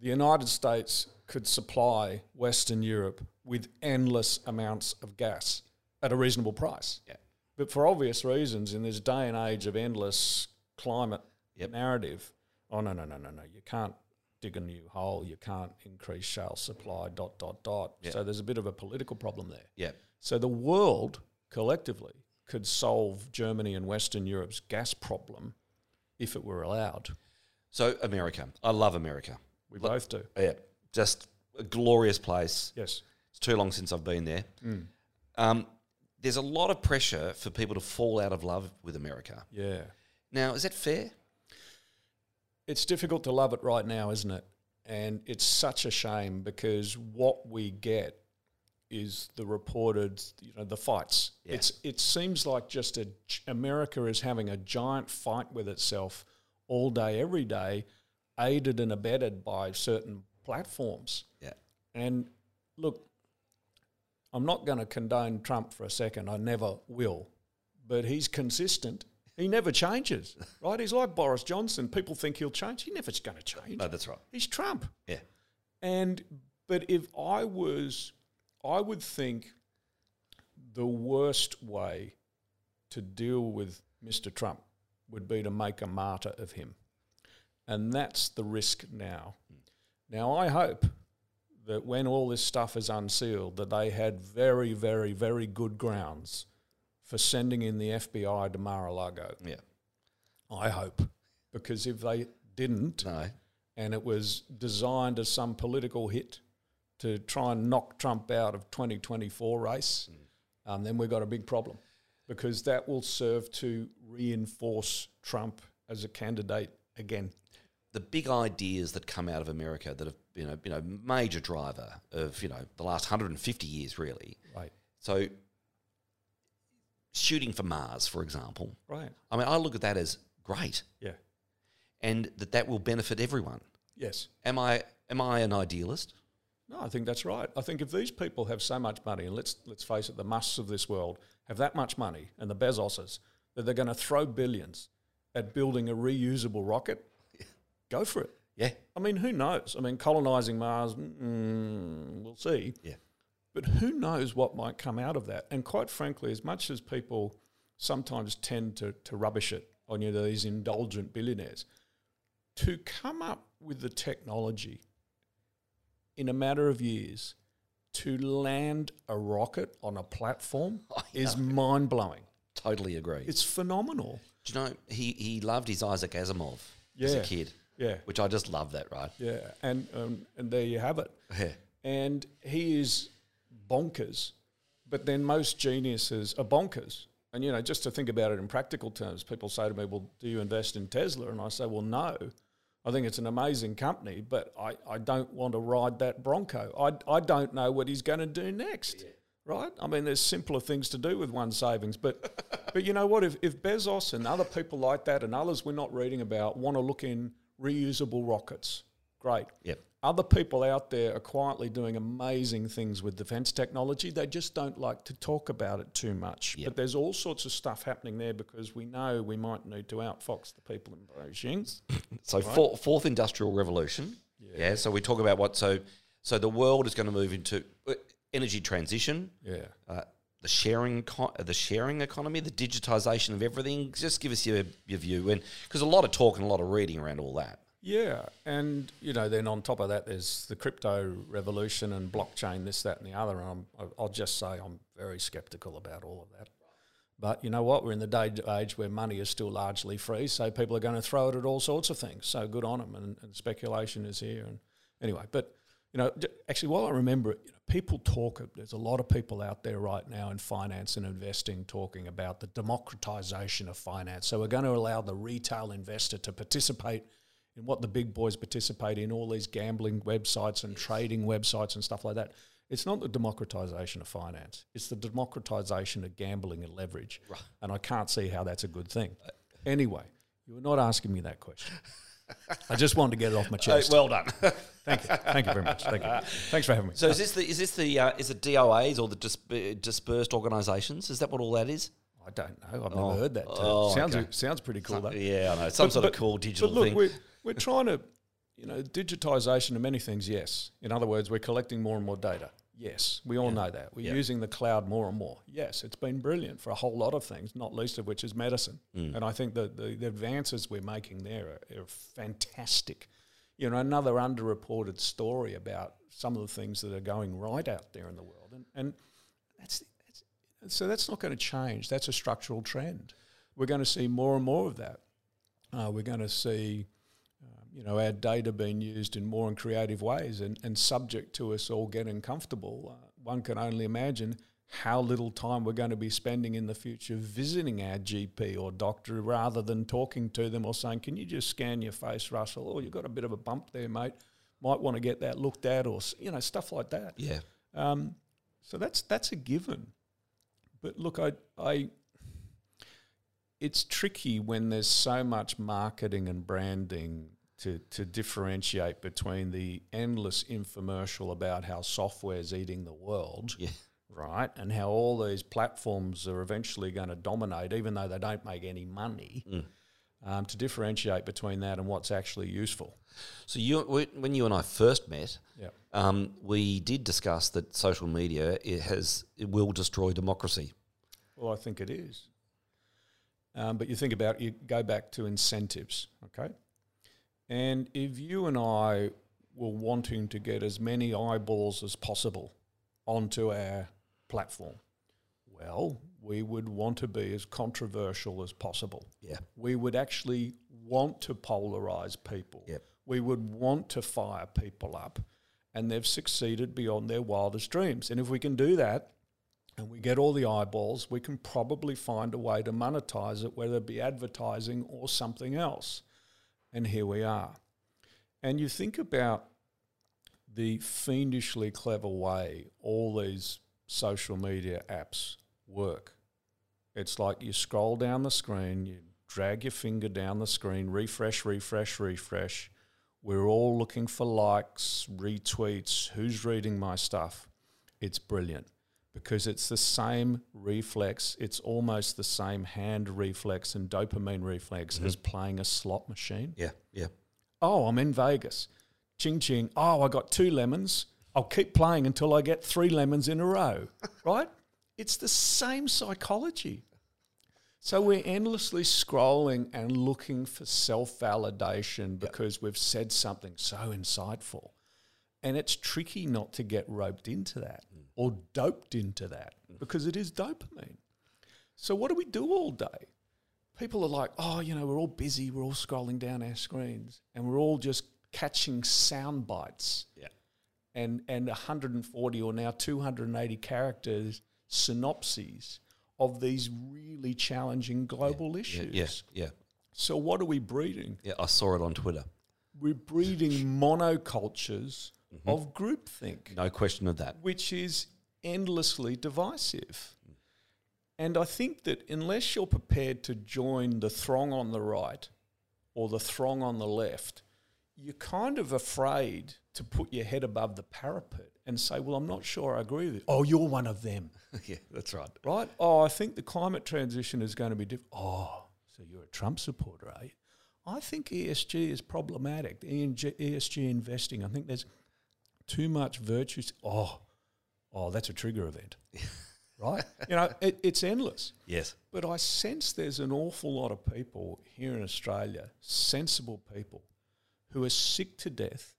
S2: the United States could supply Western Europe with endless amounts of gas at a reasonable price.
S1: Yeah.
S2: But for obvious reasons, in this day and age of endless climate
S1: Yep.
S2: narrative, oh no no no no no, you can't dig a new hole, you can't increase shale supply, dot dot dot.
S1: Yeah.
S2: So there's a bit of a political problem there.
S1: Yeah.
S2: So the world collectively could solve Germany and Western Europe's gas problem if it were allowed.
S1: So America, I love America.
S2: We both do.
S1: Yeah, just a glorious place.
S2: Yes.
S1: It's too long since I've been there. Um, there's a lot of pressure for people to fall out of love with America.
S2: Yeah.
S1: Now, is that fair?
S2: It's difficult to love it right now, isn't it? And it's such a shame because what we get is the reported, you know, the fights.
S1: Yeah.
S2: It's it seems like just a America is having a giant fight with itself all day, every day, aided and abetted by certain platforms.
S1: Yeah.
S2: And look, I'm not going to condone Trump for a second. I never will. But he's consistent. He never changes, right? He's like Boris Johnson. People think he'll change. He never's going to change.
S1: No, that's right.
S2: He's Trump.
S1: Yeah.
S2: And but if I was, I would think the worst way to deal with Mr. Trump would be to make a martyr of him, and that's the risk now. Now I hope that when all this stuff is unsealed, that they had very, very, very good grounds for sending in the FBI to Mar-a-Lago.
S1: Yeah.
S2: I hope, because if they didn't,
S1: No.
S2: and it was designed as some political hit to try and knock Trump out of 2024 race, um, then we've got a big problem because that will serve to reinforce Trump as a candidate again.
S1: The big ideas that come out of America that have been a you know major driver of you know the last 150 years really.
S2: Right.
S1: So shooting for Mars, for example.
S2: Right.
S1: I mean, I look at that as great,
S2: Yeah.
S1: and that that will benefit everyone.
S2: Yes.
S1: Am I am I an idealist?
S2: No, I think that's right. I think if these people have so much money, and let's let's face it, the Musks of this world have that much money, and the Bezoses, that they're going to throw billions at building a reusable rocket, go for it.
S3: Yeah.
S2: I mean, who knows? I mean, colonizing Mars, mm, we'll see.
S3: Yeah.
S2: But who knows what might come out of that? And quite frankly, as much as people sometimes tend to, to rubbish it on you know, these indulgent billionaires, to come up with the technology in a matter of years to land a rocket on a platform is mind blowing.
S3: Totally agree.
S2: It's phenomenal.
S3: Do you know he he loved his Isaac Asimov as a kid,
S2: Yeah,
S3: which I just love that. Right?
S2: yeah, and um, and there you have it.
S3: Yeah.
S2: and he is bonkers. But then most geniuses are bonkers. And you know, just to think about it in practical terms, people say to me, "Well, do you invest in Tesla?" And I say, "Well, no. I think it's an amazing company, but I, I don't want to ride that Bronco. I, I don't know what he's going to do next." Right? I mean, there's simpler things to do with one's savings, but but you know what? If if Bezos and other people like that and others we're not reading about want to look in reusable rockets, great.
S3: Yep.
S2: Other people out there are quietly doing amazing things with defense technology. They just don't like to talk about it too much.
S3: Yep.
S2: But there's all sorts of stuff happening there because we know we might need to outfox the people in Beijing.
S3: So four, fourth industrial revolution. Yeah. So we talk about what so so the world is going to move into uh, energy transition,
S2: Yeah.
S3: uh, the sharing co- the sharing economy, the digitization of everything. Just give us your your view, and because a lot of talk and a lot of reading around all that.
S2: Yeah, and you know, then on top of that, there's the crypto revolution and blockchain, this, that, and the other. And I'm, I'll just say I'm very skeptical about all of that. But you know what? We're in the day age where money is still largely free, so people are going to throw it at all sorts of things. So good on them, and, and speculation is here. And anyway, but you know, actually, while I remember it, you know, people talk. There's a lot of people out there right now in finance and investing talking about the democratization of finance. So we're going to allow the retail investor to participate in what the big boys participate in, all these gambling websites and trading websites and stuff like that. It's not the democratization of finance. It's the democratization of gambling and leverage.
S3: Right.
S2: And I can't see how that's a good thing. Anyway, you were not asking me that question. I just wanted to get it off my chest.
S3: well done.
S2: Thank you. Thank you very much. Thank you. Thanks for having me.
S3: so is this the is this the uh, is it DOAs or the dis- uh, dispersed organisations? Is that what all that is?
S2: I don't know. I've never
S3: Oh.
S2: heard that. Term.
S3: Oh,
S2: sounds
S3: okay.
S2: sounds pretty cool though.
S3: Yeah, I know some
S2: But-
S3: sort
S2: but-
S3: of cool digital
S2: look,
S3: thing.
S2: We're, trying to, you know, digitization of many things, yes. In other words, we're collecting more and more data. Yes, we all know that. We're
S3: Yeah.
S2: using the cloud more and more. Yes, it's been brilliant for a whole lot of things, not least of which is medicine.
S3: Mm.
S2: And I think that the, the advances we're making there are, are fantastic. You know, another underreported story about some of the things that are going right out there in the world. And, and that's, that's, so that's not going to change. That's a structural trend. We're going to see more and more of that. Uh, we're going to see, you know, our data being used in more and creative ways, and, and subject to us all getting comfortable. Uh, one can only imagine how little time we're going to be spending in the future visiting our GP or doctor rather than talking to them or saying, "Can you just scan your face, Russell? Oh, you've got a bit of a bump there, mate. Might want to get that looked at, or you know, stuff like that."
S3: yeah,
S2: Um, so that's that's a given. But look, I, I, it's tricky when there's so much marketing and branding to to differentiate between the endless infomercial about how software is eating the world,
S3: yeah.
S2: right, and how all these platforms are eventually going to dominate, even though they don't make any money.
S3: Mm.
S2: Um, to differentiate between that and what's actually useful.
S3: So you we- when you and I first met,
S2: Yeah.
S3: um, we did discuss that social media it has it will destroy democracy.
S2: Well, I think it is. Um, but you think about you go back to incentives, okay? And if you and I were wanting to get as many eyeballs as possible onto our platform, well, we would want to be as controversial as possible.
S3: Yeah,
S2: We would actually want to polarize people.
S3: Yep.
S2: We would want to fire people up. And they've succeeded beyond their wildest dreams. And if we can do that, and we get all the eyeballs, we can probably find a way to monetize it, whether it be advertising or something else. And here we are. And you think about the fiendishly clever way all these social media apps work. It's like you scroll down the screen, you drag your finger down the screen, refresh, refresh, refresh. We're all looking for likes, retweets, who's reading my stuff. It's brilliant because it's the same reflex. It's almost the same hand reflex and dopamine reflex as mm-hmm. playing a slot machine.
S3: Yeah, yeah.
S2: Oh, I'm in Vegas. Ching ching. Oh, I got two lemons. I'll keep playing until I get three lemons in a row. right? It's the same psychology. So we're endlessly scrolling and looking for self validation because we've said something so insightful. And it's tricky not to get roped into that mm. or doped into that mm. because it is dopamine. So, what do we do all day? People are like, oh, you know, we're all busy, we're all scrolling down our screens, and we're all just catching sound bites
S3: Yeah.
S2: and, and 140 or now 280 characters synopses of these really challenging global
S3: Yeah,
S2: issues.
S3: yeah, yeah.
S2: So, what are we breeding?
S3: Yeah, I saw it on Twitter.
S2: We're breeding monocultures Mm-hmm. of groupthink,
S3: No question of that.
S2: which is endlessly divisive. Mm. And I think that unless you're prepared to join the throng on the right or the throng on the left, you're kind of afraid to put your head above the parapet and say, Well, I'm not sure I agree with you. Oh, you're one of them.
S3: yeah, that's right.
S2: right? Oh, I think the climate transition is going to be different. Oh, so you're a Trump supporter, are you? I think ESG is problematic. ENG ESG investing, I think there's too much virtue. Oh, oh, that's a trigger event, right? You know, it, it's endless.
S3: Yes.
S2: But I sense there's an awful lot of people here in Australia, sensible people, who are sick to death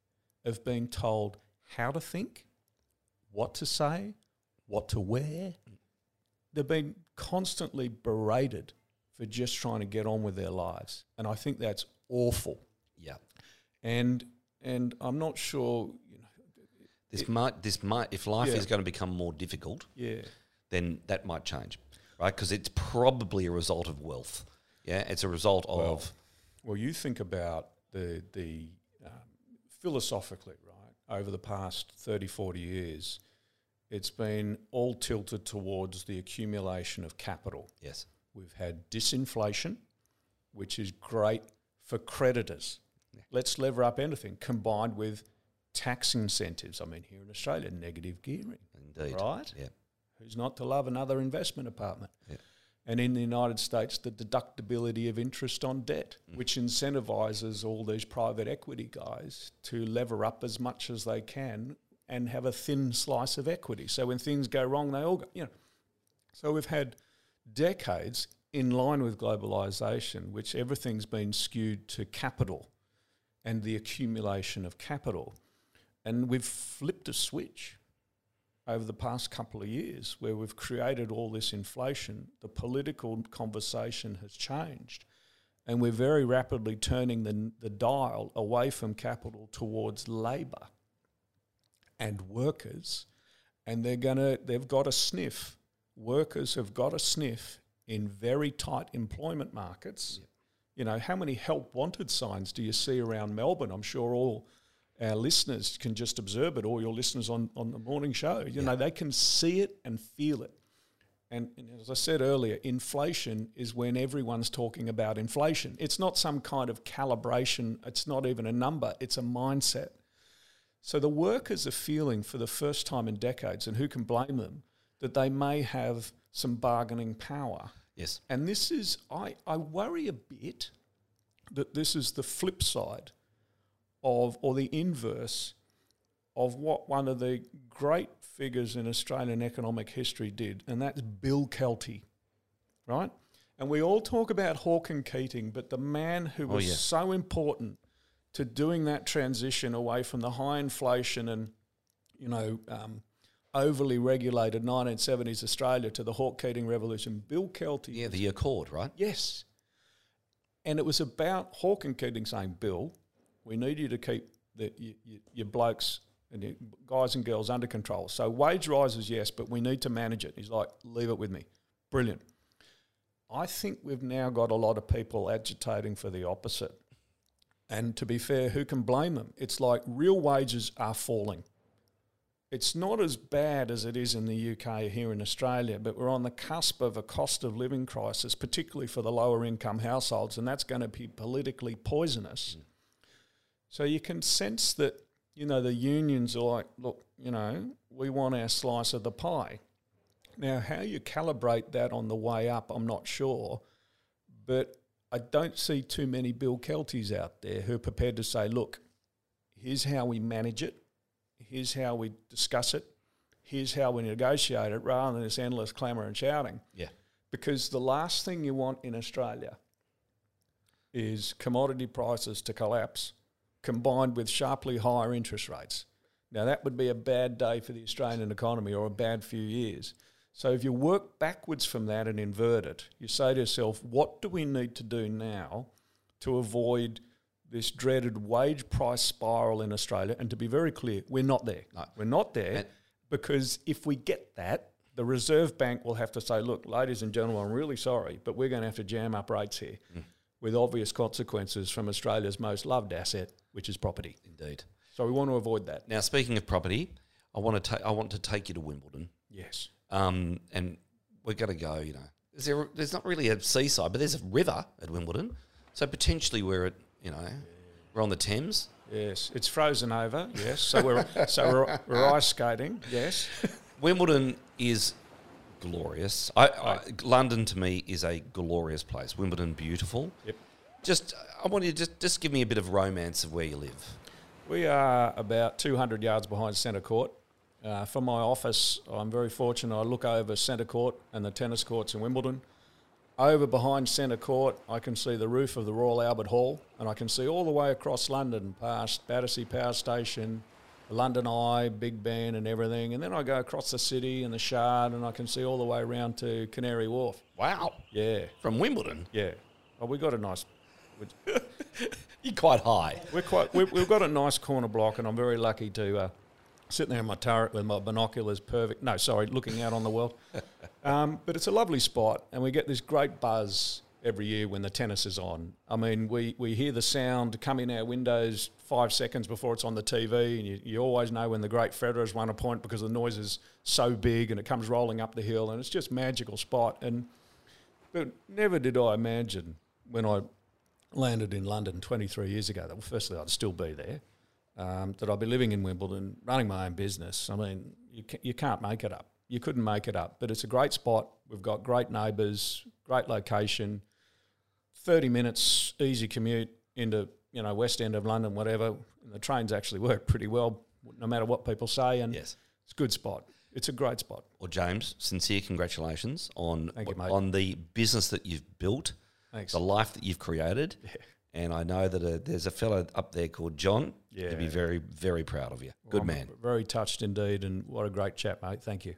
S2: of being told how to think, what to say, what to wear. They've been constantly berated for just trying to get on with their lives. And I think that's awful.
S3: Yeah.
S2: And and I'm not sure, you know,
S3: This might, this might, if life
S2: Yeah.
S3: is going to become more difficult,
S2: yeah.
S3: then that might change, right? Because it's probably a result of wealth. Yeah, it's a result of
S2: Well, you think about the the um, philosophically, right? Over the past 30, 40 years, it's been all tilted towards the accumulation of capital.
S3: yes,
S2: We've had disinflation, which is great for creditors. Let's lever up anything, combined with tax incentives. I mean, here in Australia, negative gearing.
S3: indeed.
S2: Right.
S3: Yeah,
S2: Who's not to love another investment apartment?
S3: Yeah.
S2: And in the United States, the deductibility of interest on debt, mm. which incentivizes all these private equity guys to lever up as much as they can and have a thin slice of equity. So when things go wrong, they all go, you know. So we've had decades in line with globalization, which everything's been skewed to capital and the accumulation of capital. And we've flipped a switch over the past couple of years where we've created all this inflation. The political conversation has changed. And we're very rapidly turning the, the dial away from capital towards labour and workers. And they're gonna they've got a sniff. Workers have got a sniff in very tight employment markets. You know, how many help wanted signs do you see around Melbourne? I'm sure all our listeners can just observe it, or your listeners on, on the morning show. You know, they can see it and feel it. And, and as I said earlier, inflation is when everyone's talking about inflation. It's not some kind of calibration, it's not even a number, it's a mindset. So the workers are feeling for the first time in decades, and who can blame them, that they may have some bargaining power.
S3: yes,
S2: And this is, I, I worry a bit that this is the flip side of, or the inverse of what one of the great figures in Australian economic history did, and that's Bill Kelty, right? And we all talk about Hawke and Keating, but the man who was
S3: yeah.
S2: so important to doing that transition away from the high inflation and, you know, um, overly regulated 1970s Australia to the Hawke Keating revolution, Bill Kelty
S3: yeah. The Accord, right?
S2: Yes. And it was about Hawke and Keating saying, Bill, we need you to keep the, your, your, your blokes and your guys and girls under control. So wage rises, yes, but we need to manage it. He's like, leave it with me. Brilliant. I think we've now got a lot of people agitating for the opposite. And to be fair, who can blame them? It's like real wages are falling. It's not as bad as it is in the UK here in Australia, but we're on the cusp of a cost of living crisis, particularly for the lower income households, and that's going to be politically poisonous. Mm. So you can sense that, you know, the unions are like, look, you know, we want our slice of the pie. Now, how you calibrate that on the way up, I'm not sure, but I don't see too many Bill Kelties out there who are prepared to say, look, here's how we manage it, here's how we discuss it, here's how we negotiate it, rather than this endless clamour and shouting.
S1: Yeah.
S2: Because the last thing you want in Australia is commodity prices to collapse combined with sharply higher interest rates. Now, that would be a bad day for the Australian economy or a bad few years. So, if you work backwards from that and invert it, you say to yourself, what do we need to do now to avoid this dreaded wage price spiral in Australia? And to be very clear, we're not there.
S1: No.
S2: We're not there
S1: And-
S2: because if we get that, the Reserve Bank will have to say, look, ladies and gentlemen, I'm really sorry, but we're going to have to jam up rates here mm. With obvious consequences from Australia's most loved asset, which is property.
S1: Indeed.
S2: So we want to avoid that.
S1: Now, speaking of property, I want to ta- I want to take you to Wimbledon,
S2: Yes.
S1: um, and we're going to go. You know, is there, there's not really a seaside, but there's a river at Wimbledon, so potentially we're at you know we're on the Thames.
S2: Yes. It's frozen over. Yes. So we're so we're, we're ice skating. Yes.
S1: Wimbledon is glorious. I, I, London to me is a glorious place. Wimbledon, beautiful.
S2: Yep.
S1: Just I want you to just just give me a bit of romance of where you live.
S2: We are about 200 yards behind centre court. Uh, from my office, I'm very fortunate. I look over centre court and the tennis courts in Wimbledon. Over behind centre court, I can see the roof of the Royal Albert Hall, and I can see all the way across London, past Battersea Power Station, London Eye, Big Ben, and everything. And then I go across the city and the Shard, and I can see all the way around to Canary Wharf.
S1: Wow,
S2: Yeah,
S1: from Wimbledon,
S2: yeah. Well, we got a nice.
S1: you're quite high.
S2: We're quite. we we've got a nice corner block, and I'm very lucky to uh, sit there in my turret with my binoculars. Perfect. No, sorry, looking out on the world. Um, but it's a lovely spot, and we get this great buzz every year when the tennis is on. I mean, we, we hear the sound come in our windows five seconds before it's on the TV, and you, you always know when the great Federer's won a point because the noise is so big and it comes rolling up the hill, and it's just magical spot. And but never did I imagine when I landed in London 23 years ago that well, firstly I'd still be there, um, that I'd be living in Wimbledon, running my own business. I mean, you, ca- you can't make it up. You couldn't make it up. But it's a great spot. We've got great neighbours, great location, 30 minutes easy commute into you know West End of London, whatever. And the trains actually work pretty well, no matter what people say. And
S1: Yes.
S2: it's a good spot. It's a great spot.
S1: Well, James, sincere congratulations on
S2: you,
S1: on the business that you've built,
S2: Thanks.
S1: the life that you've created, yeah. and I know that uh there's a fellow up there called John.
S2: Yeah.
S1: to be very very proud of you. Good
S2: I'm
S1: man.
S2: Very touched indeed, and what a great chat, mate. Thank you.